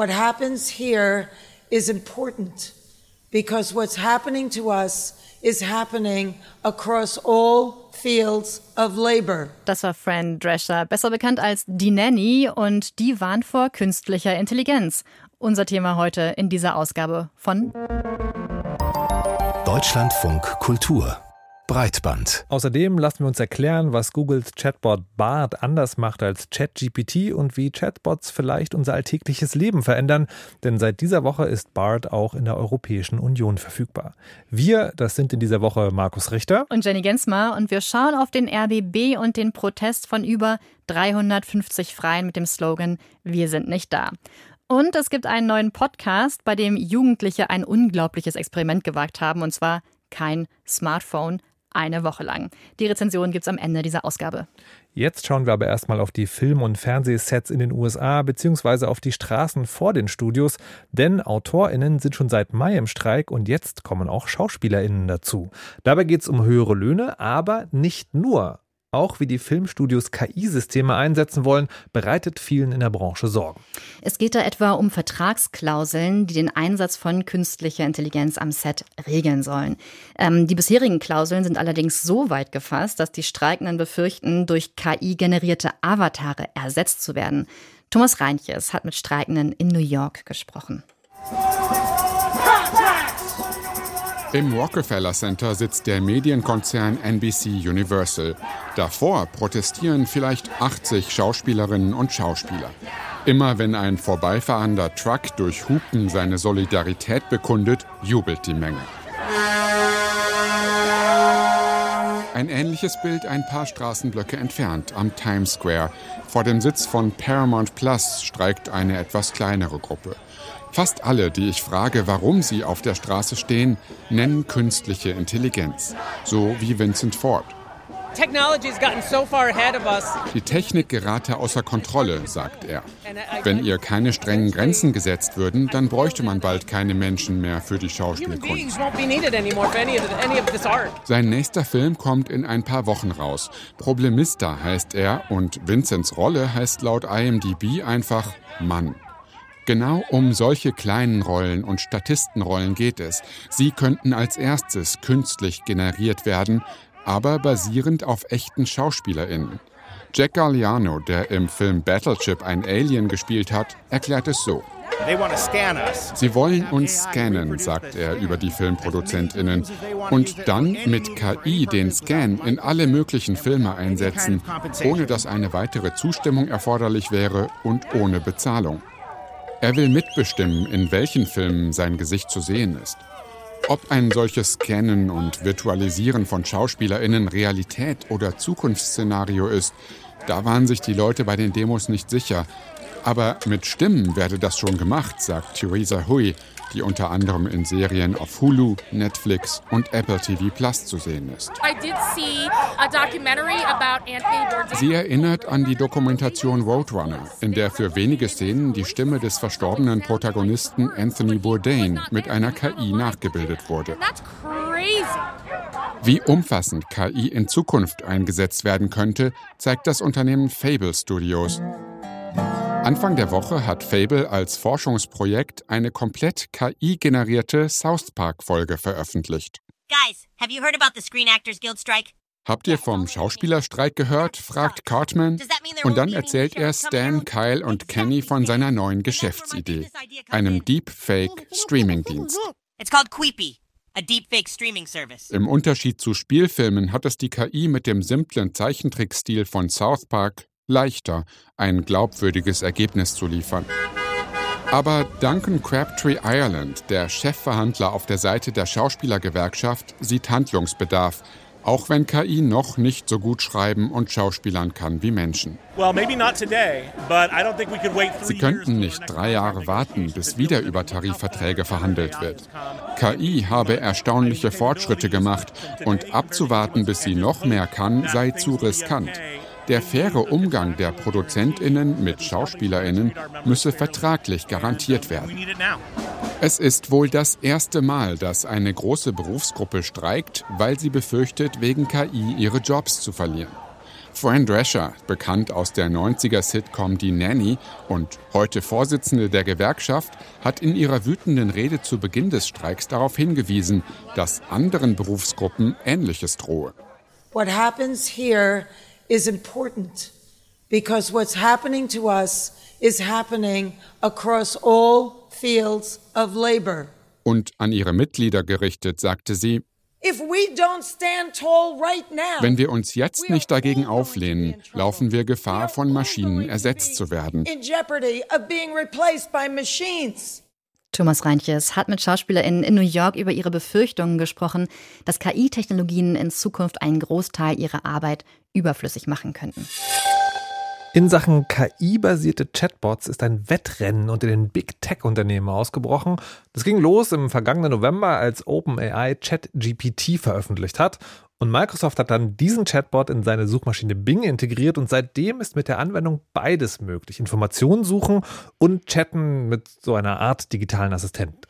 what happens here is important because what's happening to us is happening across all fields of labor. Das war Fran Drescher, besser bekannt als die Nanny, und die warnt vor künstlicher Intelligenz. Unser Thema heute in dieser Ausgabe von Deutschlandfunk Kultur Breitband. Außerdem lassen wir uns erklären, was Googles Chatbot Bart anders macht als ChatGPT und wie Chatbots vielleicht unser alltägliches Leben verändern, denn seit dieser Woche ist Bart auch in der Europäischen Union verfügbar. Wir, das sind in dieser Woche Markus Richter und Jenny Gensmer und wir schauen auf den RBB und den Protest von über 350 Freien mit dem Slogan Wir sind nicht da. Und es gibt einen neuen Podcast, bei dem Jugendliche ein unglaubliches Experiment gewagt haben, und zwar kein Smartphone, eine Woche lang. Die Rezension gibt es am Ende dieser Ausgabe. Jetzt schauen wir aber erstmal auf die Film- und Fernsehsets in den USA beziehungsweise auf die Straßen vor den Studios, denn AutorInnen sind schon seit Mai im Streik und jetzt kommen auch SchauspielerInnen dazu. Dabei geht es um höhere Löhne, aber nicht nur. Auch wie die Filmstudios KI-Systeme einsetzen wollen, bereitet vielen in der Branche Sorgen. Es geht da etwa um Vertragsklauseln, die den Einsatz von künstlicher Intelligenz am Set regeln sollen. Ähm, die bisherigen Klauseln sind allerdings so weit gefasst, dass die Streikenden befürchten, durch KI generierte Avatare ersetzt zu werden. Thomas Reintjes hat mit Streikenden in New York gesprochen. Im Rockefeller Center sitzt der Medienkonzern NBC Universal. Davor protestieren vielleicht 80 Schauspielerinnen und Schauspieler. Immer wenn ein vorbeifahrender Truck durch Hupen seine Solidarität bekundet, jubelt die Menge. Ein ähnliches Bild ein paar Straßenblöcke entfernt, am Times Square. Vor dem Sitz von Paramount Plus streikt eine etwas kleinere Gruppe. Fast alle, die ich frage, warum sie auf der Straße stehen, nennen künstliche Intelligenz. So wie Vincent Ford. Die Technik gerate außer Kontrolle, sagt er. Wenn ihr keine strengen Grenzen gesetzt würden, dann bräuchte man bald keine Menschen mehr für die Schauspielkunst. Sein nächster Film kommt in ein paar Wochen raus. Problemista heißt er und Vincents Rolle heißt laut IMDb einfach Mann. Genau um solche kleinen Rollen und Statistenrollen geht es. Sie könnten als erstes künstlich generiert werden, aber basierend auf echten SchauspielerInnen. Jack Galliano, der im Film Battleship ein Alien gespielt hat, erklärt es so. Sie wollen uns scannen, sagt er über die Filmproduzentinnen, und dann mit KI den Scan in alle möglichen Filme einsetzen, ohne dass eine weitere Zustimmung erforderlich wäre und ohne Bezahlung. Er will mitbestimmen, in welchen Filmen sein Gesicht zu sehen ist. Ob ein solches Scannen und Virtualisieren von Schauspielerinnen Realität oder Zukunftsszenario ist, da waren sich die Leute bei den Demos nicht sicher. Aber mit Stimmen werde das schon gemacht, sagt Theresa Hui, die unter anderem in Serien auf Hulu, Netflix und Apple TV Plus zu sehen ist. Sie erinnert an die Dokumentation Roadrunner, in der für wenige Szenen die Stimme des verstorbenen Protagonisten Anthony Bourdain mit einer KI nachgebildet wurde. Wie umfassend KI in Zukunft eingesetzt werden könnte, zeigt das Unternehmen Fable Studios. Anfang der Woche hat Fable als Forschungsprojekt eine komplett KI-generierte South Park-Folge veröffentlicht. Guys, have you heard about the Screen Actors Guild strike? Habt ihr vom Schauspielerstreik gehört? fragt Cartman. Und dann erzählt er Stan, Kyle und Kenny von seiner neuen Geschäftsidee, einem Deepfake-Streaming-Dienst. Im Unterschied zu Spielfilmen hat es die KI mit dem simplen Zeichentrickstil von South Park leichter, ein glaubwürdiges Ergebnis zu liefern. Aber Duncan Crabtree Ireland, der Chefverhandler auf der Seite der Schauspielergewerkschaft, sieht Handlungsbedarf, auch wenn KI noch nicht so gut schreiben und schauspielern kann wie Menschen. Sie könnten nicht drei Jahre warten, bis wieder über Tarifverträge verhandelt wird. KI habe erstaunliche Fortschritte gemacht und abzuwarten, bis sie noch mehr kann, sei zu riskant. Der faire Umgang der Produzentinnen mit Schauspielerinnen müsse vertraglich garantiert werden. Es ist wohl das erste Mal, dass eine große Berufsgruppe streikt, weil sie befürchtet, wegen KI ihre Jobs zu verlieren. Fran Drescher, bekannt aus der 90er-Sitcom Die Nanny und heute Vorsitzende der Gewerkschaft, hat in ihrer wütenden Rede zu Beginn des Streiks darauf hingewiesen, dass anderen Berufsgruppen Ähnliches drohe. What happens here is important because what's happening to us is happening across all fields of labor. Und an ihre Mitglieder gerichtet sagte sie, wenn wir uns jetzt nicht dagegen auflehnen, laufen wir Gefahr, von Maschinen ersetzt zu werden. Thomas Reintjes hat mit SchauspielerInnen in New York über ihre Befürchtungen gesprochen, dass KI-Technologien in Zukunft einen Großteil ihrer Arbeit überflüssig machen könnten. In Sachen KI-basierte Chatbots ist ein Wettrennen unter den Big Tech-Unternehmen ausgebrochen. Das ging los im vergangenen November, als OpenAI ChatGPT veröffentlicht hat. Und Microsoft hat dann diesen Chatbot in seine Suchmaschine Bing integriert und seitdem ist mit der Anwendung beides möglich. Informationen suchen und chatten mit so einer Art digitalen Assistent.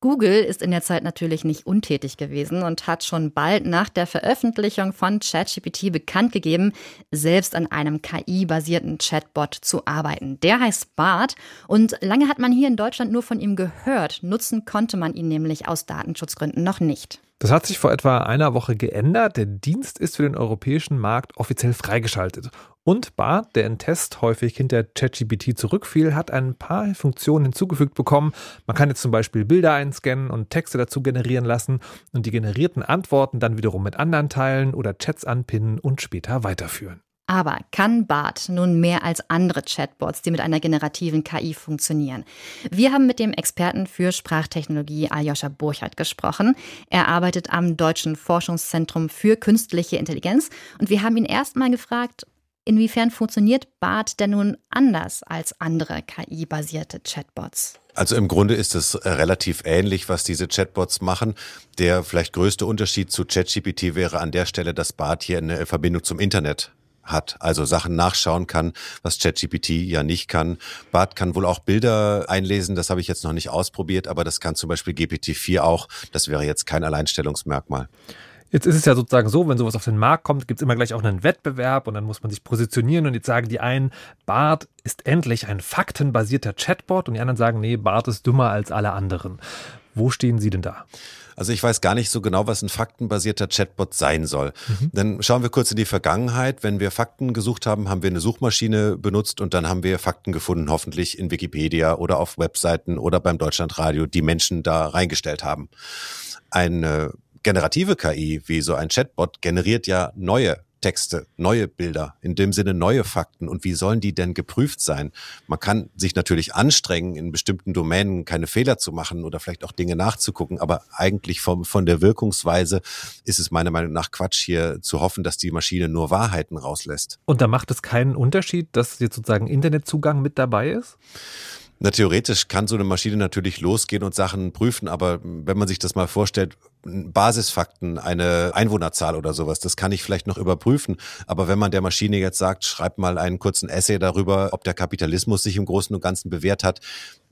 Google ist in der Zeit natürlich nicht untätig gewesen und hat schon bald nach der Veröffentlichung von ChatGPT bekannt gegeben, selbst an einem KI-basierten Chatbot zu arbeiten. Der heißt Bart und lange hat man hier in Deutschland nur von ihm gehört. Nutzen konnte man ihn nämlich aus Datenschutzgründen noch nicht. Das hat sich vor etwa einer Woche geändert. Der Dienst ist für den europäischen Markt offiziell freigeschaltet. Und Bart, der in Test häufig hinter ChatGPT zurückfiel, hat ein paar Funktionen hinzugefügt bekommen. Man kann jetzt zum Beispiel Bilder einscannen und Texte dazu generieren lassen und die generierten Antworten dann wiederum mit anderen teilen oder Chats anpinnen und später weiterführen. Aber kann BART nun mehr als andere Chatbots, die mit einer generativen KI funktionieren? Wir haben mit dem Experten für Sprachtechnologie Aljoscha Burchardt gesprochen. Er arbeitet am Deutschen Forschungszentrum für künstliche Intelligenz und wir haben ihn erstmal gefragt, inwiefern funktioniert BART denn nun anders als andere KI-basierte Chatbots? Also im Grunde ist es äh, relativ ähnlich, was diese Chatbots machen. Der vielleicht größte Unterschied zu ChatGPT wäre an der Stelle, dass BART hier eine Verbindung zum Internet hat, also Sachen nachschauen kann, was ChatGPT ja nicht kann. Bart kann wohl auch Bilder einlesen, das habe ich jetzt noch nicht ausprobiert, aber das kann zum Beispiel GPT-4 auch. Das wäre jetzt kein Alleinstellungsmerkmal. Jetzt ist es ja sozusagen so, wenn sowas auf den Markt kommt, gibt es immer gleich auch einen Wettbewerb und dann muss man sich positionieren und jetzt sagen die einen, Bart ist endlich ein faktenbasierter Chatbot und die anderen sagen, nee, Bart ist dümmer als alle anderen. Wo stehen Sie denn da? Also ich weiß gar nicht so genau, was ein faktenbasierter Chatbot sein soll. Mhm. Dann schauen wir kurz in die Vergangenheit. Wenn wir Fakten gesucht haben, haben wir eine Suchmaschine benutzt und dann haben wir Fakten gefunden, hoffentlich in Wikipedia oder auf Webseiten oder beim Deutschlandradio, die Menschen da reingestellt haben. Eine generative KI wie so ein Chatbot generiert ja neue Texte, neue Bilder, in dem Sinne neue Fakten. Und wie sollen die denn geprüft sein? Man kann sich natürlich anstrengen, in bestimmten Domänen keine Fehler zu machen oder vielleicht auch Dinge nachzugucken, aber eigentlich vom, von der Wirkungsweise ist es meiner Meinung nach Quatsch, hier zu hoffen, dass die Maschine nur Wahrheiten rauslässt. Und da macht es keinen Unterschied, dass jetzt sozusagen Internetzugang mit dabei ist? Na, theoretisch kann so eine Maschine natürlich losgehen und Sachen prüfen, aber wenn man sich das mal vorstellt, Basisfakten, eine Einwohnerzahl oder sowas, das kann ich vielleicht noch überprüfen. Aber wenn man der Maschine jetzt sagt, schreib mal einen kurzen Essay darüber, ob der Kapitalismus sich im Großen und Ganzen bewährt hat,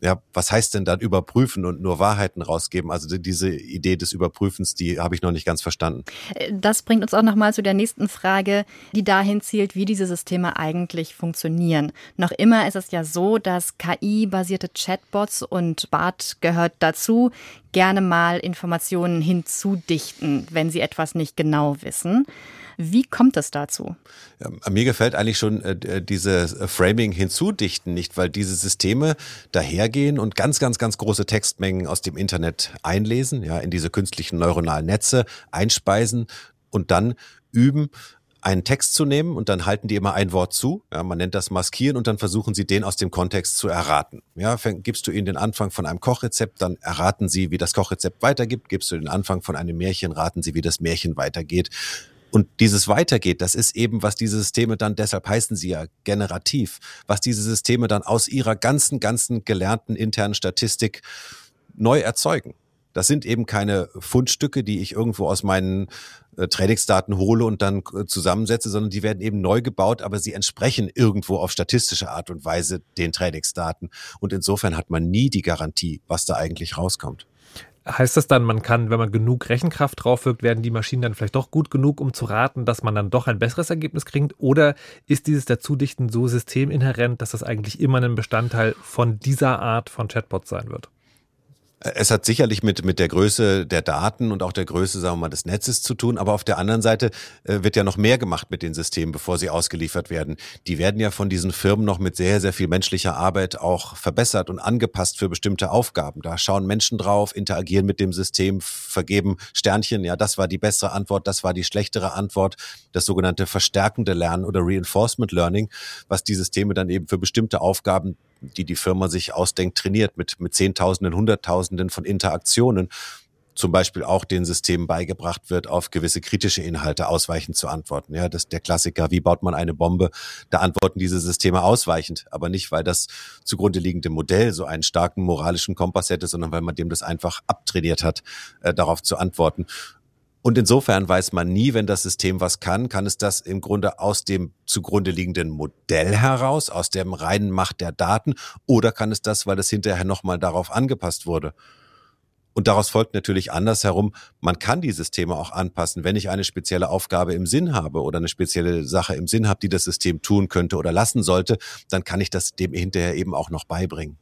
ja, was heißt denn dann überprüfen und nur Wahrheiten rausgeben? Also diese Idee des Überprüfens, die habe ich noch nicht ganz verstanden. Das bringt uns auch nochmal zu der nächsten Frage, die dahin zielt, wie diese Systeme eigentlich funktionieren. Noch immer ist es ja so, dass KI-basierte Chatbots und BART gehört dazu, gerne mal Informationen hinzudichten, wenn sie etwas nicht genau wissen. Wie kommt es dazu? Ja, mir gefällt eigentlich schon äh, dieses Framing hinzudichten nicht, weil diese Systeme dahergehen und ganz, ganz, ganz große Textmengen aus dem Internet einlesen, ja, in diese künstlichen neuronalen Netze einspeisen und dann üben, einen Text zu nehmen und dann halten die immer ein Wort zu. Ja, man nennt das Maskieren und dann versuchen sie den aus dem Kontext zu erraten. Ja, gibst du ihnen den Anfang von einem Kochrezept, dann erraten sie, wie das Kochrezept weitergibt. Gibst du den Anfang von einem Märchen, raten sie, wie das Märchen weitergeht. Und dieses Weitergeht, das ist eben, was diese Systeme dann, deshalb heißen sie ja generativ, was diese Systeme dann aus ihrer ganzen, ganzen gelernten internen Statistik neu erzeugen. Das sind eben keine Fundstücke, die ich irgendwo aus meinen äh, Trainingsdaten hole und dann äh, zusammensetze, sondern die werden eben neu gebaut, aber sie entsprechen irgendwo auf statistische Art und Weise den Trainingsdaten. Und insofern hat man nie die Garantie, was da eigentlich rauskommt. Heißt das dann, man kann, wenn man genug Rechenkraft draufwirkt, werden die Maschinen dann vielleicht doch gut genug, um zu raten, dass man dann doch ein besseres Ergebnis kriegt? Oder ist dieses Dazudichten so systeminhärent, dass das eigentlich immer ein Bestandteil von dieser Art von Chatbots sein wird? Es hat sicherlich mit, mit der Größe der Daten und auch der Größe, sagen wir mal, des Netzes zu tun. Aber auf der anderen Seite äh, wird ja noch mehr gemacht mit den Systemen, bevor sie ausgeliefert werden. Die werden ja von diesen Firmen noch mit sehr, sehr viel menschlicher Arbeit auch verbessert und angepasst für bestimmte Aufgaben. Da schauen Menschen drauf, interagieren mit dem System, vergeben Sternchen. Ja, das war die bessere Antwort, das war die schlechtere Antwort. Das sogenannte verstärkende Lernen oder Reinforcement Learning, was die Systeme dann eben für bestimmte Aufgaben die die Firma sich ausdenkt, trainiert mit, mit Zehntausenden, Hunderttausenden von Interaktionen zum Beispiel auch den Systemen beigebracht wird, auf gewisse kritische Inhalte ausweichend zu antworten. Ja, das der Klassiker. Wie baut man eine Bombe? Da antworten diese Systeme ausweichend, aber nicht, weil das zugrunde liegende Modell so einen starken moralischen Kompass hätte, sondern weil man dem das einfach abtrainiert hat, äh, darauf zu antworten. Und insofern weiß man nie, wenn das System was kann, kann es das im Grunde aus dem zugrunde liegenden Modell heraus, aus dem reinen Macht der Daten, oder kann es das, weil es hinterher nochmal darauf angepasst wurde. Und daraus folgt natürlich andersherum, man kann die Systeme auch anpassen. Wenn ich eine spezielle Aufgabe im Sinn habe oder eine spezielle Sache im Sinn habe, die das System tun könnte oder lassen sollte, dann kann ich das dem hinterher eben auch noch beibringen.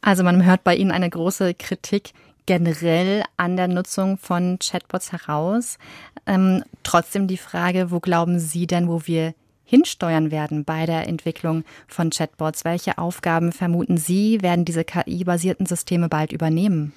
Also man hört bei Ihnen eine große Kritik generell an der Nutzung von Chatbots heraus. Ähm, trotzdem die Frage, wo glauben Sie denn, wo wir hinsteuern werden bei der Entwicklung von Chatbots? Welche Aufgaben vermuten Sie, werden diese KI-basierten Systeme bald übernehmen?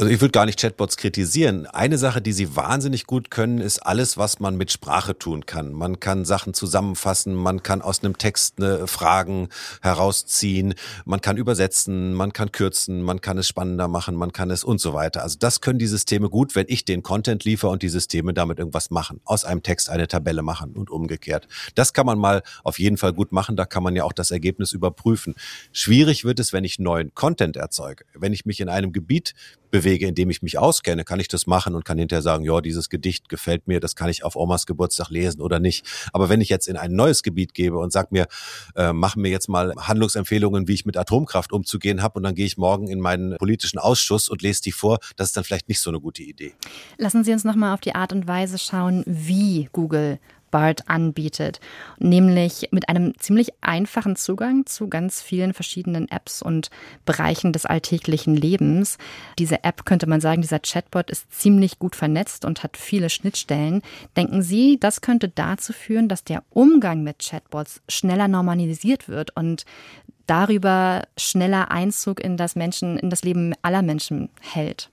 Also ich würde gar nicht Chatbots kritisieren. Eine Sache, die sie wahnsinnig gut können, ist alles, was man mit Sprache tun kann. Man kann Sachen zusammenfassen, man kann aus einem Text eine Fragen herausziehen, man kann übersetzen, man kann kürzen, man kann es spannender machen, man kann es und so weiter. Also das können die Systeme gut, wenn ich den Content liefere und die Systeme damit irgendwas machen. Aus einem Text eine Tabelle machen und umgekehrt. Das kann man mal auf jeden Fall gut machen. Da kann man ja auch das Ergebnis überprüfen. Schwierig wird es, wenn ich neuen Content erzeuge. Wenn ich mich in einem Gebiet bewege, indem ich mich auskenne, kann ich das machen und kann hinterher sagen, ja, dieses Gedicht gefällt mir, das kann ich auf Omas Geburtstag lesen oder nicht. Aber wenn ich jetzt in ein neues Gebiet gebe und sag mir, äh, mach mir jetzt mal Handlungsempfehlungen, wie ich mit Atomkraft umzugehen habe und dann gehe ich morgen in meinen politischen Ausschuss und lese die vor, das ist dann vielleicht nicht so eine gute Idee. Lassen Sie uns nochmal auf die Art und Weise schauen, wie Google BART anbietet, nämlich mit einem ziemlich einfachen Zugang zu ganz vielen verschiedenen Apps und Bereichen des alltäglichen Lebens. Diese App könnte man sagen, dieser Chatbot ist ziemlich gut vernetzt und hat viele Schnittstellen. Denken Sie, das könnte dazu führen, dass der Umgang mit Chatbots schneller normalisiert wird und darüber schneller Einzug in das Menschen, in das Leben aller Menschen hält?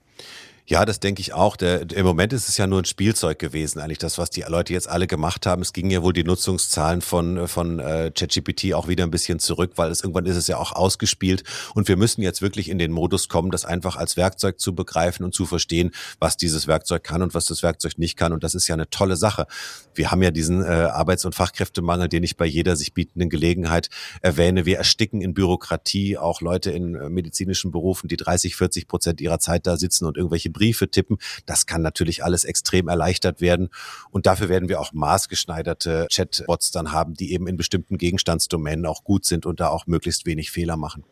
Ja, das denke ich auch. Der, Im Moment ist es ja nur ein Spielzeug gewesen, eigentlich das, was die Leute jetzt alle gemacht haben. Es gingen ja wohl die Nutzungszahlen von, von äh, ChatGPT auch wieder ein bisschen zurück, weil es irgendwann ist es ja auch ausgespielt. Und wir müssen jetzt wirklich in den Modus kommen, das einfach als Werkzeug zu begreifen und zu verstehen, was dieses Werkzeug kann und was das Werkzeug nicht kann. Und das ist ja eine tolle Sache. Wir haben ja diesen äh, Arbeits- und Fachkräftemangel, den ich bei jeder sich bietenden Gelegenheit erwähne. Wir ersticken in Bürokratie auch Leute in äh, medizinischen Berufen, die 30, 40 Prozent ihrer Zeit da sitzen und irgendwelche Briefe tippen. Das kann natürlich alles extrem erleichtert werden. Und dafür werden wir auch maßgeschneiderte Chatbots dann haben, die eben in bestimmten Gegenstandsdomänen auch gut sind und da auch möglichst wenig Fehler machen.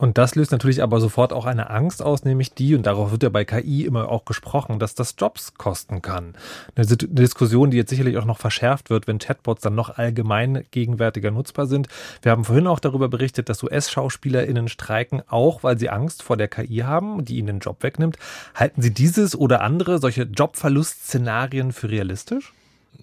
Und das löst natürlich aber sofort auch eine Angst aus, nämlich die, und darauf wird ja bei KI immer auch gesprochen, dass das Jobs kosten kann. Eine Diskussion, die jetzt sicherlich auch noch verschärft wird, wenn Chatbots dann noch allgemein gegenwärtiger nutzbar sind. Wir haben vorhin auch darüber berichtet, dass US-SchauspielerInnen streiken, auch weil sie Angst vor der KI haben, die ihnen den Job wegnimmt. Halten Sie dieses oder andere solche Jobverlust-Szenarien für realistisch?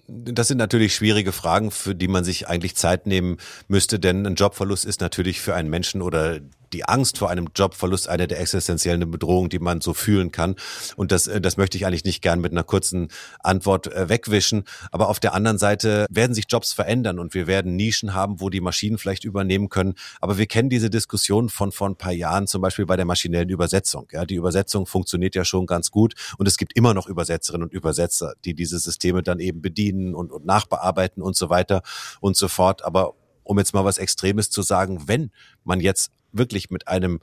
Das sind natürlich schwierige Fragen, für die man sich eigentlich Zeit nehmen müsste, denn ein Jobverlust ist natürlich für einen Menschen oder die Angst vor einem Jobverlust eine der existenziellen Bedrohungen, die man so fühlen kann. Und das, äh, das möchte ich eigentlich nicht gern mit einer kurzen Antwort äh, wegwischen. Aber auf der anderen Seite werden sich Jobs verändern und wir werden Nischen haben, wo die Maschinen vielleicht übernehmen können. Aber wir kennen diese Diskussion von vor ein paar Jahren, zum Beispiel bei der maschinellen Übersetzung. Ja, die Übersetzung funktioniert ja schon ganz gut und es gibt immer noch Übersetzerinnen und Übersetzer, die diese Systeme dann eben bedienen und, und nachbearbeiten und so weiter und so fort. Aber um jetzt mal was Extremes zu sagen, wenn man jetzt wirklich mit einem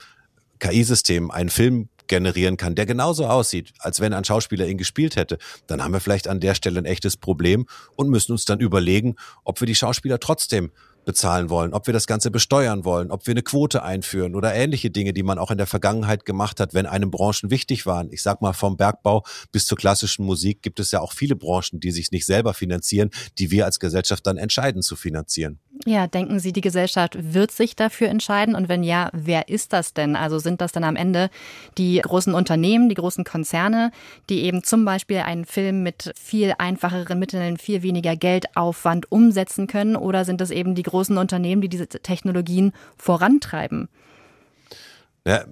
KI-System einen Film generieren kann, der genauso aussieht, als wenn ein Schauspieler ihn gespielt hätte, dann haben wir vielleicht an der Stelle ein echtes Problem und müssen uns dann überlegen, ob wir die Schauspieler trotzdem bezahlen wollen, ob wir das Ganze besteuern wollen, ob wir eine Quote einführen oder ähnliche Dinge, die man auch in der Vergangenheit gemacht hat, wenn einem Branchen wichtig waren. Ich sag mal, vom Bergbau bis zur klassischen Musik gibt es ja auch viele Branchen, die sich nicht selber finanzieren, die wir als Gesellschaft dann entscheiden zu finanzieren. Ja, denken Sie, die Gesellschaft wird sich dafür entscheiden? Und wenn ja, wer ist das denn? Also sind das dann am Ende die großen Unternehmen, die großen Konzerne, die eben zum Beispiel einen Film mit viel einfacheren Mitteln, viel weniger Geldaufwand umsetzen können? Oder sind das eben die großen Unternehmen, die diese Technologien vorantreiben? Ja,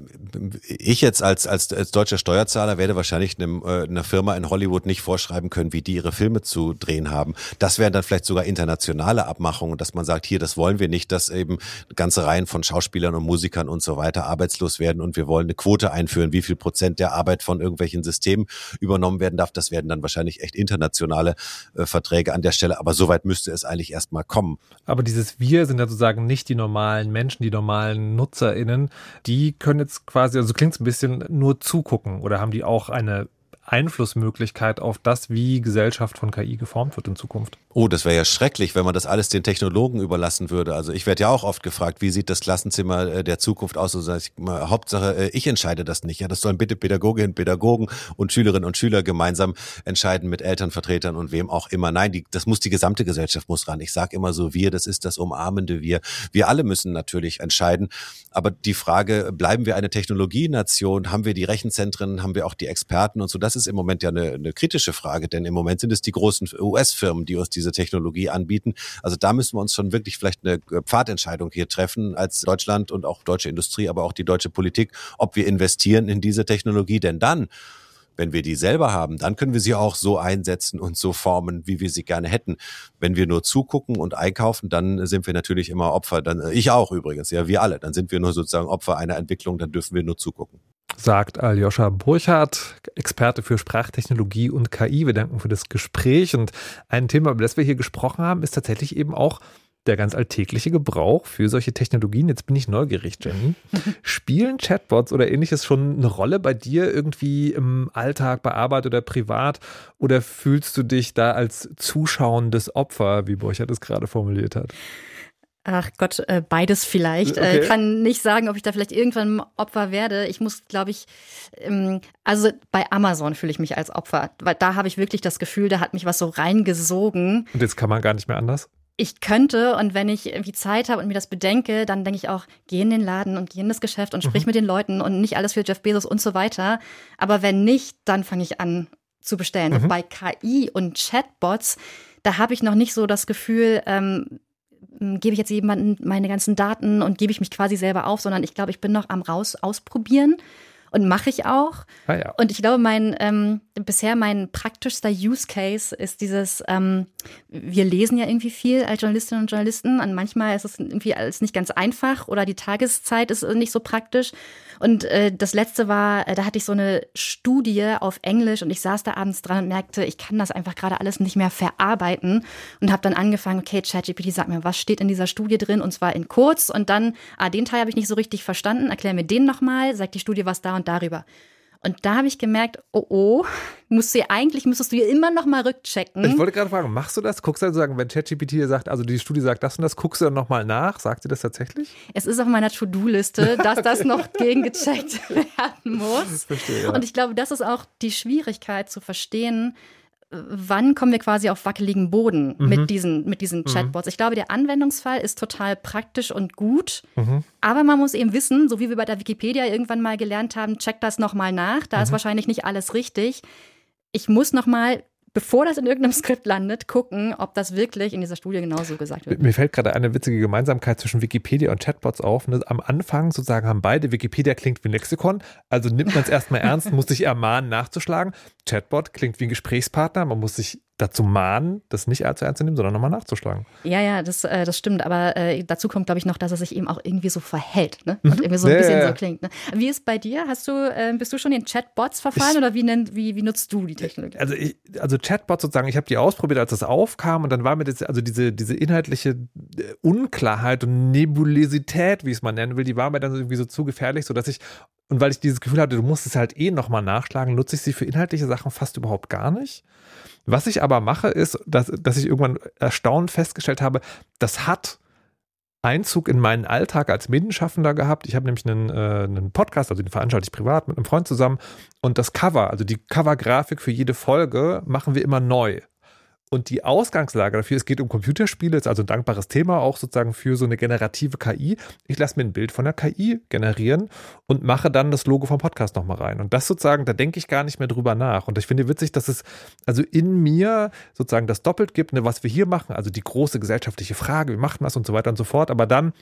ich jetzt als, als, als deutscher Steuerzahler werde wahrscheinlich einem, äh, einer Firma in Hollywood nicht vorschreiben können, wie die ihre Filme zu drehen haben. Das wären dann vielleicht sogar internationale Abmachungen, dass man sagt, hier, das wollen wir nicht, dass eben ganze Reihen von Schauspielern und Musikern und so weiter arbeitslos werden und wir wollen eine Quote einführen, wie viel Prozent der Arbeit von irgendwelchen Systemen übernommen werden darf. Das werden dann wahrscheinlich echt internationale äh, Verträge an der Stelle, aber soweit müsste es eigentlich erstmal kommen. Aber dieses Wir sind ja sozusagen nicht die normalen Menschen, die normalen NutzerInnen, die können jetzt quasi, also klingt es ein bisschen, nur zugucken oder haben die auch eine Einflussmöglichkeit auf das, wie Gesellschaft von KI geformt wird in Zukunft? Oh, das wäre ja schrecklich, wenn man das alles den Technologen überlassen würde. Also ich werde ja auch oft gefragt, wie sieht das Klassenzimmer äh, der Zukunft aus? Also ich, Hauptsache, äh, ich entscheide das nicht. Ja, das sollen bitte Pädagoginnen, Pädagogen und Schülerinnen und Schüler gemeinsam entscheiden mit Elternvertretern und wem auch immer. Nein, die, das muss die gesamte Gesellschaft muss ran. Ich sage immer so, wir, das ist das umarmende Wir. Wir alle müssen natürlich entscheiden. Aber die Frage, bleiben wir eine Technologienation? Haben wir die Rechenzentren? Haben wir auch die Experten und so? Das ist im Moment ja eine, eine kritische Frage, denn im Moment sind es die großen US-Firmen, die uns diese Technologie anbieten. Also da müssen wir uns schon wirklich vielleicht eine Pfadentscheidung hier treffen als Deutschland und auch deutsche Industrie, aber auch die deutsche Politik, ob wir investieren in diese Technologie, denn dann wenn wir die selber haben, dann können wir sie auch so einsetzen und so formen, wie wir sie gerne hätten. Wenn wir nur zugucken und einkaufen, dann sind wir natürlich immer Opfer. Dann ich auch übrigens, ja, wir alle. Dann sind wir nur sozusagen Opfer einer Entwicklung. Dann dürfen wir nur zugucken sagt Aljoscha Burchardt, Experte für Sprachtechnologie und KI. Wir danken für das Gespräch. Und ein Thema, über das wir hier gesprochen haben, ist tatsächlich eben auch der ganz alltägliche Gebrauch für solche Technologien. Jetzt bin ich neugierig, Jenny. Spielen Chatbots oder ähnliches schon eine Rolle bei dir irgendwie im Alltag, bei Arbeit oder privat? Oder fühlst du dich da als zuschauendes Opfer, wie Burchardt es gerade formuliert hat? Ach Gott, äh, beides vielleicht. Äh, okay. Äh, kann nicht sagen, ob ich da vielleicht irgendwann Opfer werde. Ich muss, glaube ich, ähm, also bei Amazon fühle ich mich als Opfer, weil da habe ich wirklich das Gefühl, da hat mich was so reingesogen. Und jetzt kann man gar nicht mehr anders? Ich könnte und wenn ich irgendwie Zeit habe und mir das bedenke, dann denke ich auch, geh in den Laden und geh in das Geschäft und sprich mhm. mit den Leuten und nicht alles für Jeff Bezos und so weiter. Aber wenn nicht, dann fange ich an zu bestellen. Mhm. Und bei KI und Chatbots, da habe ich noch nicht so das Gefühl, ähm, gebe ich jetzt jemandem meine ganzen Daten und gebe ich mich quasi selber auf, sondern ich glaube, ich bin noch am raus ausprobieren und mache ich auch. Ah ja. Und ich glaube, mein ähm, bisher mein praktischster Use Case ist dieses, ähm, wir lesen ja irgendwie viel als Journalistinnen und Journalisten und manchmal ist es irgendwie alles nicht ganz einfach oder die Tageszeit ist nicht so praktisch. Und äh, das letzte war, äh, da hatte ich so eine Studie auf Englisch und ich saß da abends dran und merkte, ich kann das einfach gerade alles nicht mehr verarbeiten und habe dann angefangen, okay, ChatGPT, sag mir, was steht in dieser Studie drin und zwar in kurz und dann, ah, den Teil habe ich nicht so richtig verstanden, erklär mir den nochmal, sagt die Studie was da und darüber. Und da habe ich gemerkt, oh oh, musst du eigentlich müsstest du hier immer noch mal rückchecken. Ich wollte gerade fragen, machst du das? Guckst du dann sagen, wenn ChatGPT dir sagt, also die Studie sagt das und das, guckst du dann noch mal nach? Sagt sie das tatsächlich? Es ist auf meiner To-Do-Liste, dass okay. das noch gegengecheckt werden muss. Ich verstehe, ja. Und ich glaube, das ist auch die Schwierigkeit zu verstehen, wann kommen wir quasi auf wackeligen Boden mhm. mit diesen, mit diesen mhm. Chatbots. Ich glaube, der Anwendungsfall ist total praktisch und gut, mhm. aber man muss eben wissen, so wie wir bei der Wikipedia irgendwann mal gelernt haben, check das nochmal nach, da ist mhm. wahrscheinlich nicht alles richtig. Ich muss nochmal bevor das in irgendeinem Skript landet, gucken, ob das wirklich in dieser Studie genauso gesagt wird. Mir fällt gerade eine witzige Gemeinsamkeit zwischen Wikipedia und Chatbots auf. Ne? Am Anfang sozusagen haben beide, Wikipedia klingt wie ein Lexikon, also nimmt man es erstmal ernst, muss sich ermahnen, nachzuschlagen. Chatbot klingt wie ein Gesprächspartner, man muss sich dazu mahnen, das nicht allzu ernst zu nehmen, sondern nochmal nachzuschlagen. Ja, ja, das, äh, das stimmt. Aber äh, dazu kommt, glaube ich, noch, dass es sich eben auch irgendwie so verhält ne? und mhm. irgendwie so ein ja, bisschen ja, so klingt. Ne? Wie ist bei dir? Hast du, äh, bist du schon in Chatbots verfallen ich, oder wie, nennt, wie, wie nutzt du die Technologie? Also, ich, also Chatbots sozusagen, ich habe die ausprobiert, als das aufkam und dann war mir das, also diese, diese inhaltliche äh, Unklarheit und Nebulosität, wie ich es mal nennen will, die war mir dann irgendwie so zu gefährlich, sodass ich und weil ich dieses Gefühl hatte, du musst es halt eh nochmal nachschlagen, nutze ich sie für inhaltliche Sachen fast überhaupt gar nicht. Was ich aber mache, ist, dass, dass ich irgendwann erstaunt festgestellt habe, das hat Einzug in meinen Alltag als Medienschaffender gehabt. Ich habe nämlich einen, äh, einen Podcast, also den veranstalte ich privat mit einem Freund zusammen. Und das Cover, also die Covergrafik für jede Folge, machen wir immer neu. Und die Ausgangslage dafür, es geht um Computerspiele, ist also ein dankbares Thema auch sozusagen für so eine generative KI. Ich lasse mir ein Bild von der KI generieren und mache dann das Logo vom Podcast nochmal rein. Und das sozusagen, da denke ich gar nicht mehr drüber nach. Und ich finde witzig, dass es also in mir sozusagen das doppelt gibt, ne, was wir hier machen, also die große gesellschaftliche Frage, wie macht man das und so weiter und so fort. Aber dann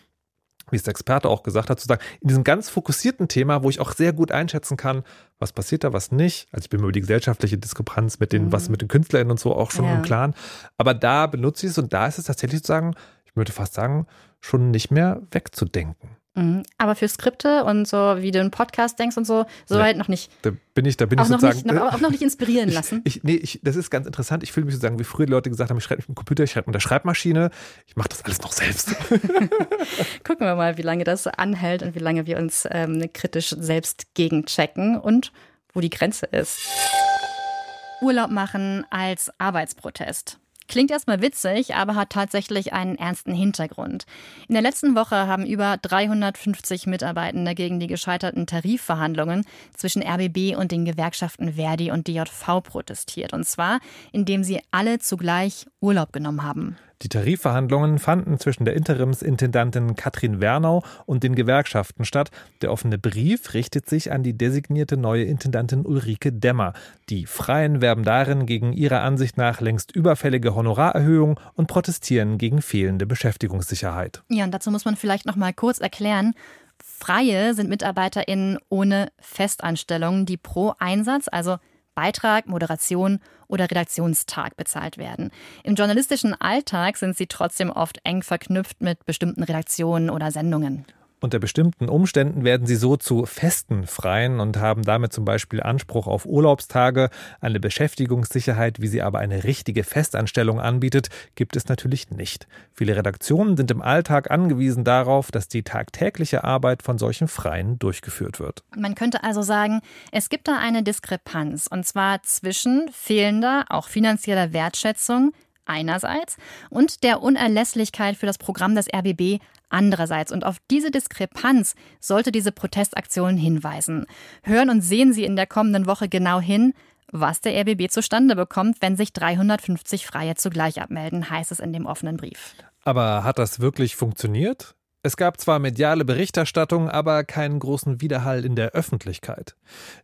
wie es der Experte auch gesagt hat, sozusagen in diesem ganz fokussierten Thema, wo ich auch sehr gut einschätzen kann, was passiert da, was nicht. Also ich bin mir über die gesellschaftliche Diskrepanz mit den, mhm. was mit den KünstlerInnen und so auch schon ja. im Klaren. Aber da benutze ich es und da ist es tatsächlich sozusagen, ich würde fast sagen, schon nicht mehr wegzudenken. Mhm. Aber für Skripte und so, wie du einen Podcast denkst und so, soweit nee, noch nicht. Da bin ich, da bin auch ich sozusagen. Noch nicht, noch, auch noch nicht inspirieren lassen. Ich, nee, ich, das ist ganz interessant. Ich fühle mich sozusagen, wie früher die Leute gesagt haben, ich schreibe mit dem Computer, ich schreibe mit der Schreibmaschine. Ich mache das alles noch selbst. Gucken wir mal, wie lange das anhält und wie lange wir uns ähm, kritisch selbst gegenchecken und wo die Grenze ist. Urlaub machen als Arbeitsprotest. Klingt erstmal witzig, aber hat tatsächlich einen ernsten Hintergrund. In der letzten Woche haben über 350 Mitarbeitende gegen die gescheiterten Tarifverhandlungen zwischen RBB und den Gewerkschaften Verdi und DJV protestiert. Und zwar, indem sie alle zugleich Urlaub genommen haben. Die Tarifverhandlungen fanden zwischen der Interimsintendantin Katrin Wernau und den Gewerkschaften statt. Der offene Brief richtet sich an die designierte neue Intendantin Ulrike Demmer. Die Freien werben darin gegen ihrer Ansicht nach längst überfällige Honorarerhöhungen und protestieren gegen fehlende Beschäftigungssicherheit. Ja, und dazu muss man vielleicht noch mal kurz erklären, Freie sind MitarbeiterInnen ohne Festanstellung, die pro Einsatz, also Beitrag, Moderation oder Redaktionstag bezahlt werden. Im journalistischen Alltag sind sie trotzdem oft eng verknüpft mit bestimmten Redaktionen oder Sendungen. Unter bestimmten Umständen werden sie so zu festen Freien und haben damit zum Beispiel Anspruch auf Urlaubstage. Eine Beschäftigungssicherheit, wie sie aber eine richtige Festanstellung anbietet, gibt es natürlich nicht. Viele Redaktionen sind im Alltag angewiesen darauf, dass die tagtägliche Arbeit von solchen Freien durchgeführt wird. Man könnte also sagen, es gibt da eine Diskrepanz, und zwar zwischen fehlender, auch finanzieller Wertschätzung einerseits und der Unerlässlichkeit für das Programm des RBB andererseits. Und auf diese Diskrepanz sollte diese Protestaktion hinweisen. Hören und sehen Sie in der kommenden Woche genau hin, was der RBB zustande bekommt, wenn sich 350 Freie zugleich abmelden, heißt es in dem offenen Brief. Aber hat das wirklich funktioniert? Es gab zwar mediale Berichterstattung, aber keinen großen Widerhall in der Öffentlichkeit.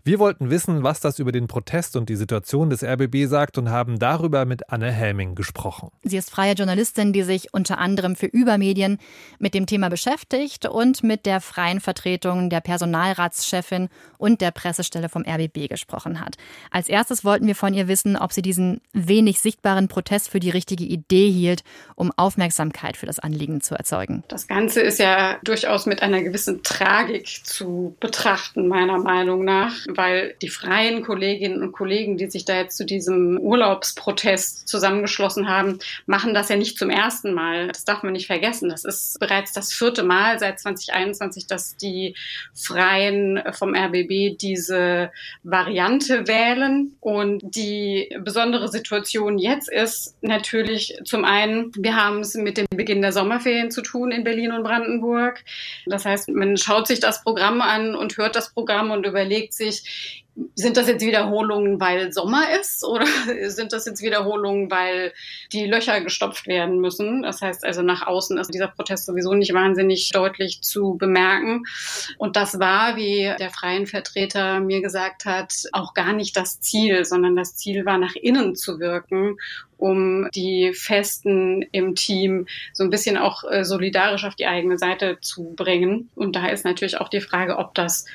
Wir wollten wissen, was das über den Protest und die Situation des RBB sagt und haben darüber mit Anne Helming gesprochen. Sie ist freie Journalistin, die sich unter anderem für Übermedien mit dem Thema beschäftigt und mit der freien Vertretung der Personalratschefin und der Pressestelle vom RBB gesprochen hat. Als erstes wollten wir von ihr wissen, ob sie diesen wenig sichtbaren Protest für die richtige Idee hielt, um Aufmerksamkeit für das Anliegen zu erzeugen. Das Ganze ist ja durchaus mit einer gewissen Tragik zu betrachten, meiner Meinung nach, weil die freien Kolleginnen und Kollegen, die sich da jetzt zu diesem Urlaubsprotest zusammengeschlossen haben, machen das ja nicht zum ersten Mal. Das darf man nicht vergessen. Das ist bereits das vierte Mal seit 2021, dass die Freien vom RBB diese Variante wählen. Und die besondere Situation jetzt ist natürlich zum einen, wir haben es mit dem Beginn der Sommerferien zu tun in Berlin und Brandenburg. Brandenburg. Das heißt, man schaut sich das Programm an und hört das Programm und überlegt sich, sind das jetzt Wiederholungen, weil Sommer ist oder sind das jetzt Wiederholungen, weil die Löcher gestopft werden müssen? Das heißt also nach außen ist dieser Protest sowieso nicht wahnsinnig deutlich zu bemerken. Und das war, wie der freien Vertreter mir gesagt hat, auch gar nicht das Ziel, sondern das Ziel war, nach innen zu wirken, um die Festen im Team so ein bisschen auch äh, solidarisch auf die eigene Seite zu bringen. Und da ist natürlich auch die Frage, ob das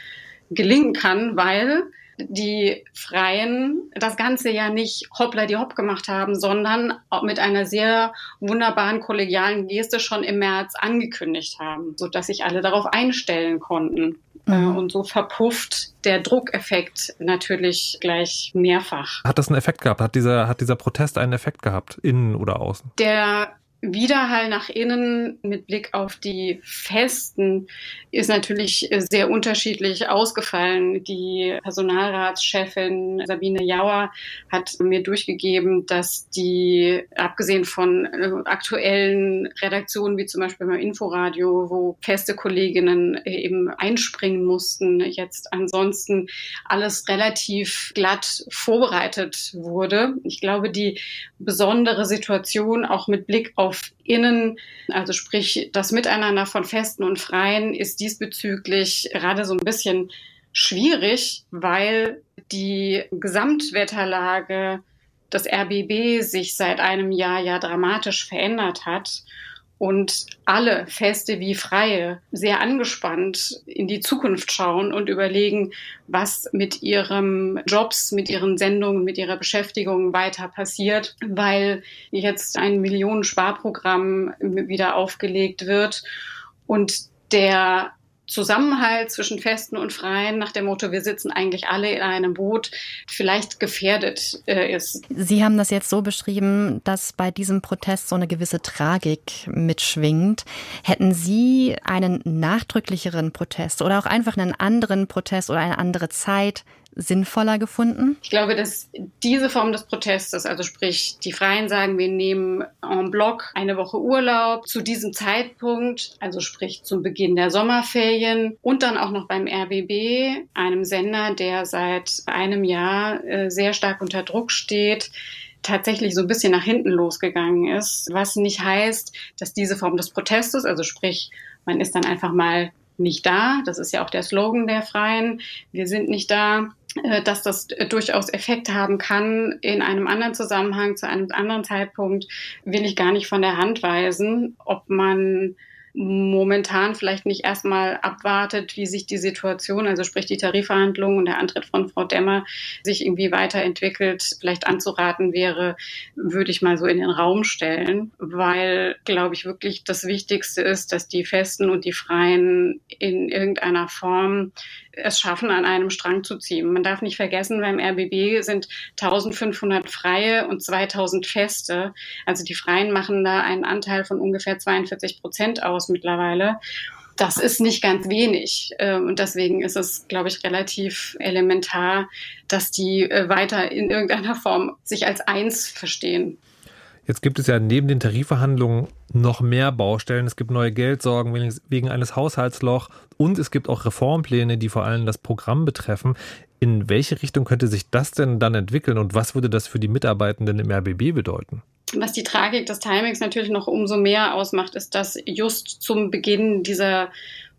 gelingen kann, weil die Freien das Ganze ja nicht hoppla die hopp gemacht haben, sondern mit einer sehr wunderbaren kollegialen Geste schon im März angekündigt haben, sodass sich alle darauf einstellen konnten. Äh, mhm. Und so verpufft der Druckeffekt natürlich gleich mehrfach. Hat das einen Effekt gehabt? Hat dieser, hat dieser Protest einen Effekt gehabt, innen oder außen? Der Widerhall nach innen mit Blick auf die Festen ist natürlich sehr unterschiedlich ausgefallen. Die Personalratschefin Sabine Jauer hat mir durchgegeben, dass die, abgesehen von äh, aktuellen Redaktionen wie zum Beispiel beim Inforadio, wo feste Kolleginnen eben einspringen mussten, jetzt ansonsten alles relativ glatt vorbereitet wurde. Ich glaube, die besondere Situation auch mit Blick auf auf innen, also sprich das Miteinander von Festen und Freien ist diesbezüglich gerade so ein bisschen schwierig, weil die Gesamtwetterlage des RBB sich seit einem Jahr ja dramatisch verändert hat und alle Feste wie Freie sehr angespannt in die Zukunft schauen und überlegen, was mit ihrem Jobs, mit ihren Sendungen, mit ihrer Beschäftigung weiter passiert, weil jetzt ein Millionen-Sparprogramm wieder aufgelegt wird und der Zusammenhalt zwischen Festen und Freien nach dem Motto, wir sitzen eigentlich alle in einem Boot, vielleicht gefährdet äh, ist. Sie haben das jetzt so beschrieben, dass bei diesem Protest so eine gewisse Tragik mitschwingt. Hätten Sie einen nachdrücklicheren Protest oder auch einfach einen anderen Protest oder eine andere Zeit sinnvoller gefunden? Ich glaube, dass diese Form des Protestes, also sprich, die Freien sagen, wir nehmen en bloc eine Woche Urlaub zu diesem Zeitpunkt, also sprich zum Beginn der Sommerferien und dann auch noch beim RBB, einem Sender, der seit einem Jahr äh, sehr stark unter Druck steht, tatsächlich so ein bisschen nach hinten losgegangen ist, was nicht heißt, dass diese Form des Protestes, also sprich, man ist dann einfach mal nicht da. Das ist ja auch der Slogan der Freien. Wir sind nicht da. Äh, dass das durchaus Effekt haben kann in einem anderen Zusammenhang, zu einem anderen Zeitpunkt, will ich gar nicht von der Hand weisen. Ob man momentan vielleicht nicht erstmal abwartet, wie sich die Situation, also sprich die Tarifverhandlungen und der Antritt von Frau Demmer sich irgendwie weiterentwickelt, vielleicht anzuraten wäre, würde ich mal so in den Raum stellen, weil, glaube ich, wirklich das Wichtigste ist, dass die Festen und die Freien in irgendeiner Form es schaffen, an einem Strang zu ziehen. Man darf nicht vergessen, beim RBB sind 1500 Freie und 2000 Feste. Also die Freien machen da einen Anteil von ungefähr 42 Prozent aus mittlerweile. Das ist nicht ganz wenig. Ähm, und deswegen ist es, glaube ich, relativ elementar, dass die äh, weiter in irgendeiner Form sich als eins verstehen. Jetzt gibt es ja neben den Tarifverhandlungen noch mehr Baustellen. Es gibt neue Geldsorgen wegen eines Haushaltsloch und es gibt auch Reformpläne, die vor allem das Programm betreffen. In welche Richtung könnte sich das denn dann entwickeln und was würde das für die Mitarbeitenden im RBB bedeuten? Was die Tragik des Timings natürlich noch umso mehr ausmacht, ist, dass just zum Beginn dieser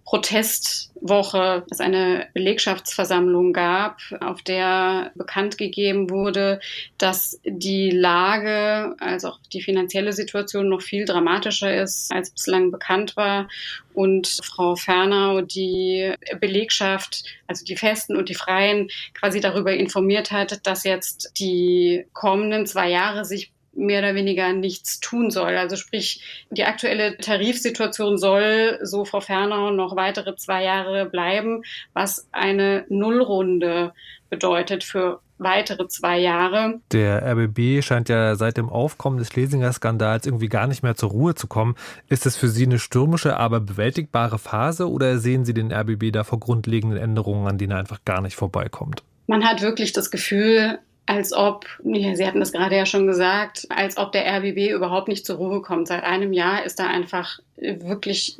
Protestwoche es eine Belegschaftsversammlung gab, auf der bekannt gegeben wurde, dass die Lage, also auch die finanzielle Situation noch viel dramatischer ist, als bislang bekannt war. Und Frau Fernau die Belegschaft, also die Festen und die Freien, quasi darüber informiert hat, dass jetzt die kommenden zwei Jahre sich mehr oder weniger nichts tun soll. Also sprich, die aktuelle Tarifsituation soll, so Frau Fernau, noch weitere zwei Jahre bleiben, was eine Nullrunde bedeutet für weitere zwei Jahre. Der RBB scheint ja seit dem Aufkommen des Schlesinger-Skandals irgendwie gar nicht mehr zur Ruhe zu kommen. Ist das für Sie eine stürmische, aber bewältigbare Phase oder sehen Sie den RBB da vor grundlegenden Änderungen, an denen er einfach gar nicht vorbeikommt? Man hat wirklich das Gefühl, als ob, ja, Sie hatten das gerade ja schon gesagt, als ob der RBB überhaupt nicht zur Ruhe kommt. Seit einem Jahr ist da einfach wirklich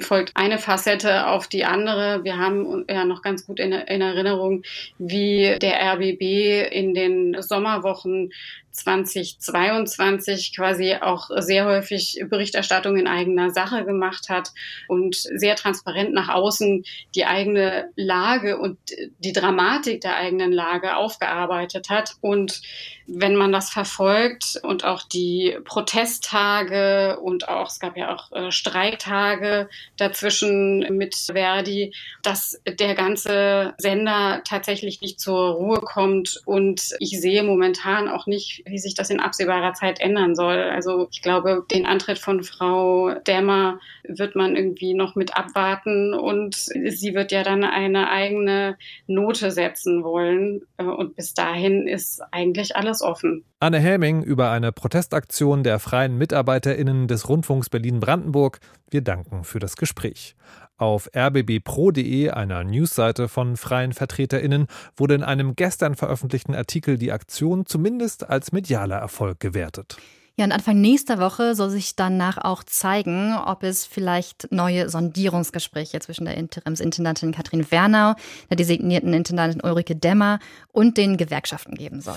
folgt eine Facette auf die andere. Wir haben ja noch ganz gut in, in Erinnerung, wie der RBB in den Sommerwochen 2022 quasi auch sehr häufig Berichterstattung in eigener Sache gemacht hat und sehr transparent nach außen die eigene Lage und die Dramatik der eigenen Lage aufgearbeitet hat. Und wenn man das verfolgt und auch die Protesttage und auch, es gab ja auch äh, Streiktage dazwischen mit Verdi, dass der ganze Sender tatsächlich nicht zur Ruhe kommt und ich sehe momentan auch nicht wie sich das in absehbarer Zeit ändern soll. Also ich glaube, den Antritt von Frau Dämmer wird man irgendwie noch mit abwarten und sie wird ja dann eine eigene Note setzen wollen. Und bis dahin ist eigentlich alles offen. Anne Helming über eine Protestaktion der freien MitarbeiterInnen des Rundfunks Berlin-Brandenburg. Wir danken für das Gespräch. Auf rbbpro.de, einer Newsseite von freien VertreterInnen, wurde in einem gestern veröffentlichten Artikel die Aktion zumindest als medialer Erfolg gewertet. Ja, und Anfang nächster Woche soll sich danach auch zeigen, ob es vielleicht neue Sondierungsgespräche zwischen der Interimsintendantin Katrin Wernau, der designierten Intendantin Ulrike Demmer und den Gewerkschaften geben soll.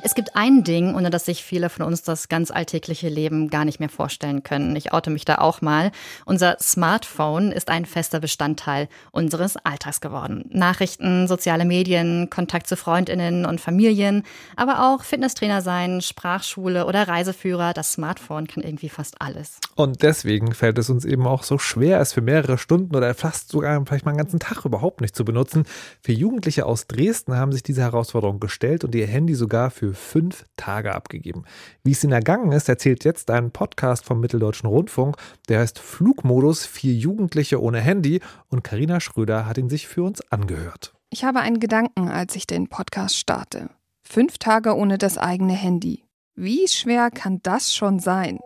Es gibt ein Ding, ohne das sich viele von uns das ganz alltägliche Leben gar nicht mehr vorstellen können. Ich oute mich da auch mal. Unser Smartphone ist ein fester Bestandteil unseres Alltags geworden. Nachrichten, soziale Medien, Kontakt zu Freundinnen und Familien, aber auch Fitnesstrainer sein, Sprachschule oder Reiseführer. Das Smartphone kann irgendwie fast alles. Und deswegen fällt es uns eben auch so schwer, es für mehrere Stunden oder fast sogar vielleicht mal einen ganzen Tag überhaupt nicht zu benutzen. Für Jugendliche aus Dresden haben sich diese Herausforderung gestellt und ihr Handy sogar für für fünf Tage abgegeben. Wie es ihnen ergangen ist, erzählt jetzt ein Podcast vom Mitteldeutschen Rundfunk. Der heißt Flugmodus, vier Jugendliche ohne Handy. Und Karina Schröder hat ihn sich für uns angehört. Ich habe einen Gedanken, als ich den Podcast starte. Fünf Tage ohne das eigene Handy. Wie schwer kann das schon sein?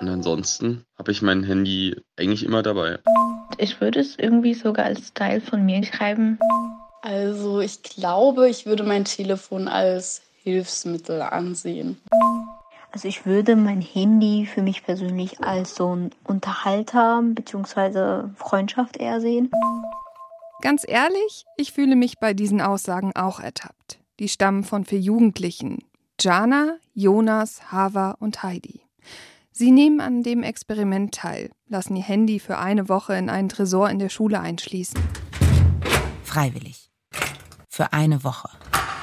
Und ansonsten habe ich mein Handy eigentlich immer dabei. Ich würde es irgendwie sogar als Teil von mir schreiben. Also ich glaube, ich würde mein Telefon als Hilfsmittel ansehen. Also ich würde mein Handy für mich persönlich als so ein Unterhalter bzw. Freundschaft eher sehen. Ganz ehrlich, ich fühle mich bei diesen Aussagen auch ertappt. Die stammen von vier Jugendlichen. Jana, Jonas, Hava und Heidi. Sie nehmen an dem Experiment teil, lassen ihr Handy für eine Woche in einen Tresor in der Schule einschließen. Freiwillig für eine Woche.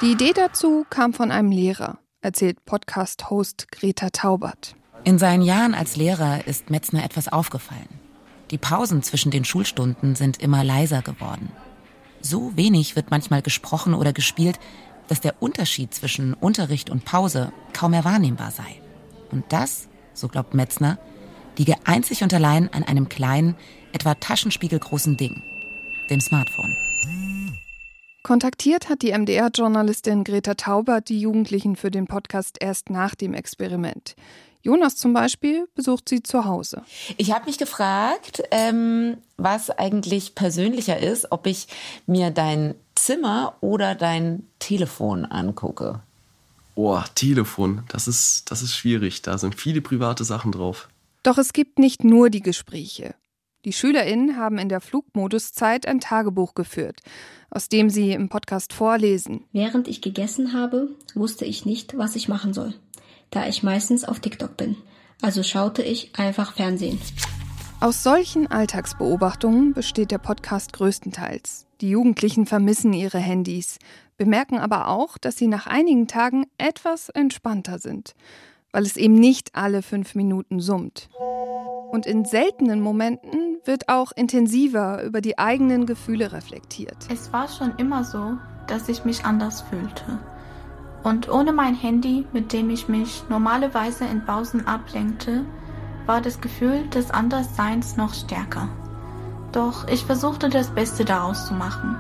Die Idee dazu kam von einem Lehrer, erzählt Podcast-Host Greta Taubert. In seinen Jahren als Lehrer ist Metzner etwas aufgefallen. Die Pausen zwischen den Schulstunden sind immer leiser geworden. So wenig wird manchmal gesprochen oder gespielt, dass der Unterschied zwischen Unterricht und Pause kaum mehr wahrnehmbar sei. Und das, so glaubt Metzner, liege einzig und allein an einem kleinen, etwa taschenspiegelgroßen Ding, dem Smartphone. Kontaktiert hat die MDR-Journalistin Greta Taubert die Jugendlichen für den Podcast erst nach dem Experiment. Jonas zum Beispiel besucht sie zu Hause. Ich habe mich gefragt, ähm, was eigentlich persönlicher ist, ob ich mir dein Zimmer oder dein Telefon angucke. Oh, Telefon, das ist, das ist schwierig. Da sind viele private Sachen drauf. Doch es gibt nicht nur die Gespräche. Die SchülerInnen haben in der Flugmoduszeit ein Tagebuch geführt, aus dem sie im Podcast vorlesen. Während ich gegessen habe, wusste ich nicht, was ich machen soll, da ich meistens auf TikTok bin. Also schaute ich einfach Fernsehen. Aus solchen Alltagsbeobachtungen besteht der Podcast größtenteils. Die Jugendlichen vermissen ihre Handys, bemerken aber auch, dass sie nach einigen Tagen etwas entspannter sind, weil es eben nicht alle fünf Minuten summt. Und in seltenen Momenten wird auch intensiver über die eigenen Gefühle reflektiert. Es war schon immer so, dass ich mich anders fühlte. Und ohne mein Handy, mit dem ich mich normalerweise in Pausen ablenkte, war das Gefühl des Andersseins noch stärker. Doch ich versuchte das Beste daraus zu machen,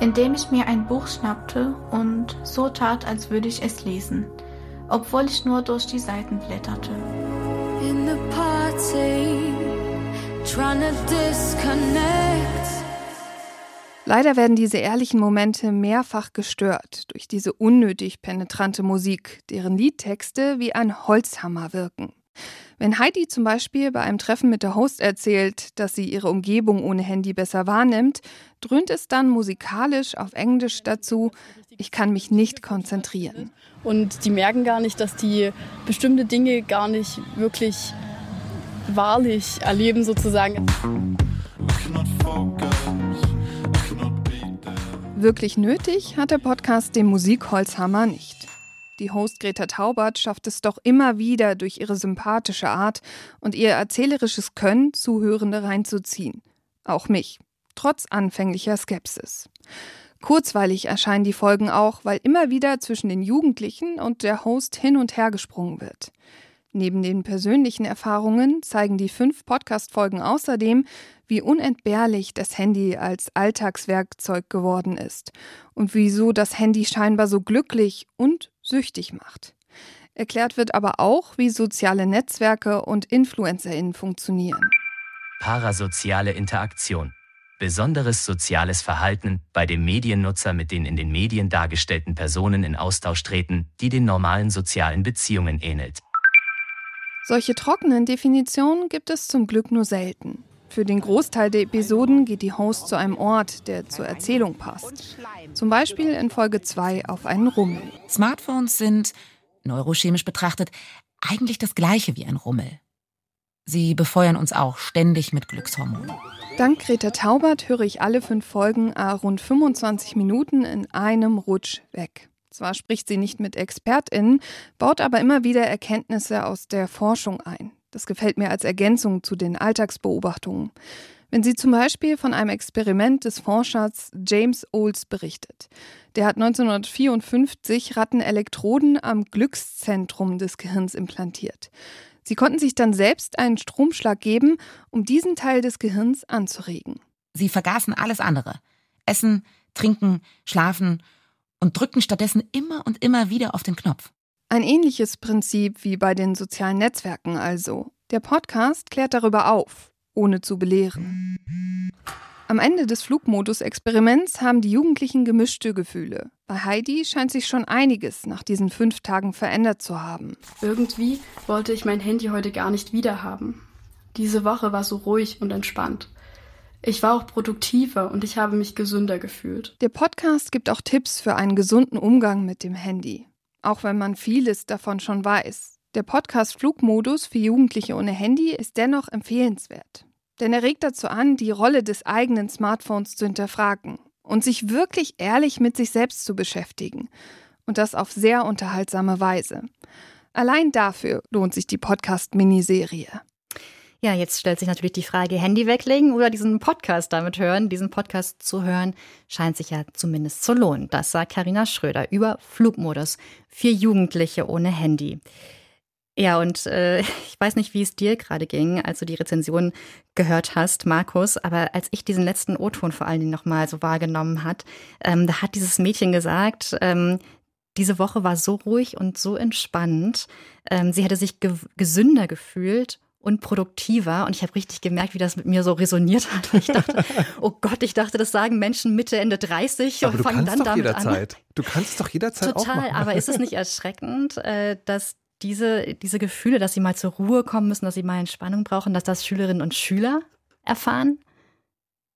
indem ich mir ein Buch schnappte und so tat, als würde ich es lesen, obwohl ich nur durch die Seiten blätterte. In the party, Leider werden diese ehrlichen Momente mehrfach gestört durch diese unnötig penetrante Musik, deren Liedtexte wie ein Holzhammer wirken. Wenn Heidi zum Beispiel bei einem Treffen mit der Host erzählt, dass sie ihre Umgebung ohne Handy besser wahrnimmt, dröhnt es dann musikalisch auf Englisch dazu, ich kann mich nicht konzentrieren. Und die merken gar nicht, dass die bestimmte Dinge gar nicht wirklich wahrlich erleben sozusagen. Wirklich nötig hat der Podcast den Musikholzhammer nicht. Die Host Greta Taubert schafft es doch immer wieder durch ihre sympathische Art und ihr erzählerisches Können, Zuhörende reinzuziehen. Auch mich, trotz anfänglicher Skepsis. Kurzweilig erscheinen die Folgen auch, weil immer wieder zwischen den Jugendlichen und der Host hin und her gesprungen wird. Neben den persönlichen Erfahrungen zeigen die fünf Podcast-Folgen außerdem, wie unentbehrlich das Handy als Alltagswerkzeug geworden ist und wieso das Handy scheinbar so glücklich und süchtig macht. Erklärt wird aber auch, wie soziale Netzwerke und InfluencerInnen funktionieren. Parasoziale Interaktion. Besonderes soziales Verhalten, bei dem Mediennutzer mit den in den Medien dargestellten Personen in Austausch treten, die den normalen sozialen Beziehungen ähnelt. Solche trockenen Definitionen gibt es zum Glück nur selten. Für den Großteil der Episoden geht die Host zu einem Ort, der zur Erzählung passt. Zum Beispiel in Folge 2 auf einen Rummel. Smartphones sind, neurochemisch betrachtet, eigentlich das gleiche wie ein Rummel. Sie befeuern uns auch ständig mit Glückshormonen. Dank Greta Taubert höre ich alle fünf Folgen a rund 25 Minuten in einem Rutsch weg. Zwar spricht sie nicht mit ExpertInnen, baut aber immer wieder Erkenntnisse aus der Forschung ein. Das gefällt mir als Ergänzung zu den Alltagsbeobachtungen. Wenn sie zum Beispiel von einem Experiment des Forschers James Olds berichtet. Der hat 1954 Ratten Elektroden am Glückszentrum des Gehirns implantiert. Sie konnten sich dann selbst einen Stromschlag geben, um diesen Teil des Gehirns anzuregen. Sie vergaßen alles andere. Essen, trinken, schlafen und drückten stattdessen immer und immer wieder auf den Knopf. Ein ähnliches Prinzip wie bei den sozialen Netzwerken also. Der Podcast klärt darüber auf, ohne zu belehren. Am Ende des Flugmodus-Experiments haben die Jugendlichen gemischte Gefühle. Bei Heidi scheint sich schon einiges nach diesen fünf Tagen verändert zu haben. Irgendwie wollte ich mein Handy heute gar nicht wiederhaben. Diese Woche war so ruhig und entspannt. Ich war auch produktiver und ich habe mich gesünder gefühlt. Der Podcast gibt auch Tipps für einen gesunden Umgang mit dem Handy. Auch wenn man vieles davon schon weiß. Der Podcast Flugmodus für Jugendliche ohne Handy ist dennoch empfehlenswert. Denn er regt dazu an, die Rolle des eigenen Smartphones zu hinterfragen und sich wirklich ehrlich mit sich selbst zu beschäftigen. Und das auf sehr unterhaltsame Weise. Allein dafür lohnt sich die Podcast-Miniserie. Ja, jetzt stellt sich natürlich die Frage, Handy weglegen oder diesen Podcast damit hören. Diesen Podcast zu hören scheint sich ja zumindest zu lohnen. Das sagt Karina Schröder über Flugmodus für Jugendliche ohne Handy. Ja, und äh, ich weiß nicht, wie es dir gerade ging, als du die Rezension gehört hast, Markus, aber als ich diesen letzten O-Ton vor allen Dingen nochmal so wahrgenommen hat, ähm, da hat dieses Mädchen gesagt, ähm, diese Woche war so ruhig und so entspannt. Ähm, sie hätte sich ge gesünder gefühlt und produktiver. Und ich habe richtig gemerkt, wie das mit mir so resoniert hat. Ich dachte, oh Gott, ich dachte, das sagen Menschen Mitte, Ende 30 aber und fangen dann damit jederzeit. an. Du kannst doch jederzeit Total, aber ist es nicht erschreckend, äh, dass diese, diese Gefühle, dass sie mal zur Ruhe kommen müssen, dass sie mal Entspannung brauchen, dass das Schülerinnen und Schüler erfahren?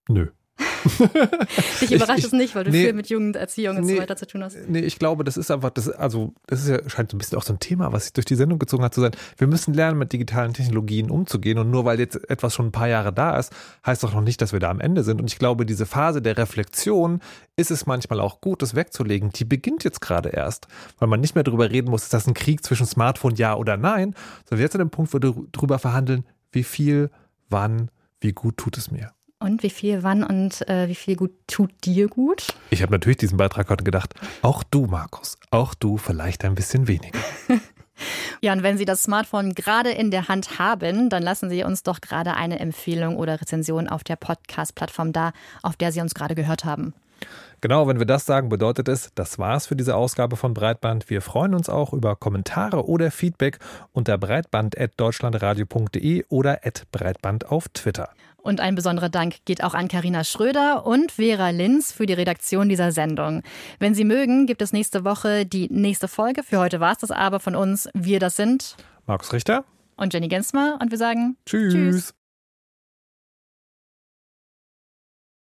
Nö. Dich überrascht Ich- es nicht, weil du nee, viel mit Jugenderziehung und nee, so weiter zu tun hast. Nee, ich glaube, das ist einfach, das, also, das ist ja, scheint so ein bisschen auch so ein Thema, was sich durch die Sendung gezogen hat, zu sein. Wir müssen lernen, mit digitalen Technologien umzugehen. Und nur weil jetzt etwas schon ein paar Jahre da ist, heißt doch noch nicht, dass wir da am Ende sind. Und ich glaube, diese Phase der Reflexion ist es manchmal auch gut, das wegzulegen. Die beginnt jetzt gerade erst, weil man nicht mehr darüber reden muss, ist das ein Krieg zwischen Smartphone, ja oder nein, sondern wir jetzt an dem Punkt, wo wir darüber verhandeln, wie viel, wann, wie gut tut es mir. Und wie viel, wann und äh, wie viel gut tut dir gut? Ich habe natürlich diesen Beitrag heute gedacht, auch du, Markus, auch du vielleicht ein bisschen weniger. Ja, und wenn Sie das Smartphone gerade in der Hand haben, dann lassen Sie uns doch gerade eine Empfehlung oder Rezension auf der Podcast-Plattform da, auf der Sie uns gerade gehört haben. Genau, wenn wir das sagen, bedeutet es, das war's für diese Ausgabe von Breitband. Wir freuen uns auch über Kommentare oder Feedback unter breitband.deutschlandradio.de oder breitband auf Twitter. Und ein besonderer Dank geht auch an Karina Schröder und Vera Linz für die Redaktion dieser Sendung. Wenn Sie mögen, gibt es nächste Woche die nächste Folge. Für heute war es das aber von uns. Wir das sind Markus Richter und Jenny Gensmer und wir sagen Tschüss. Tschüss.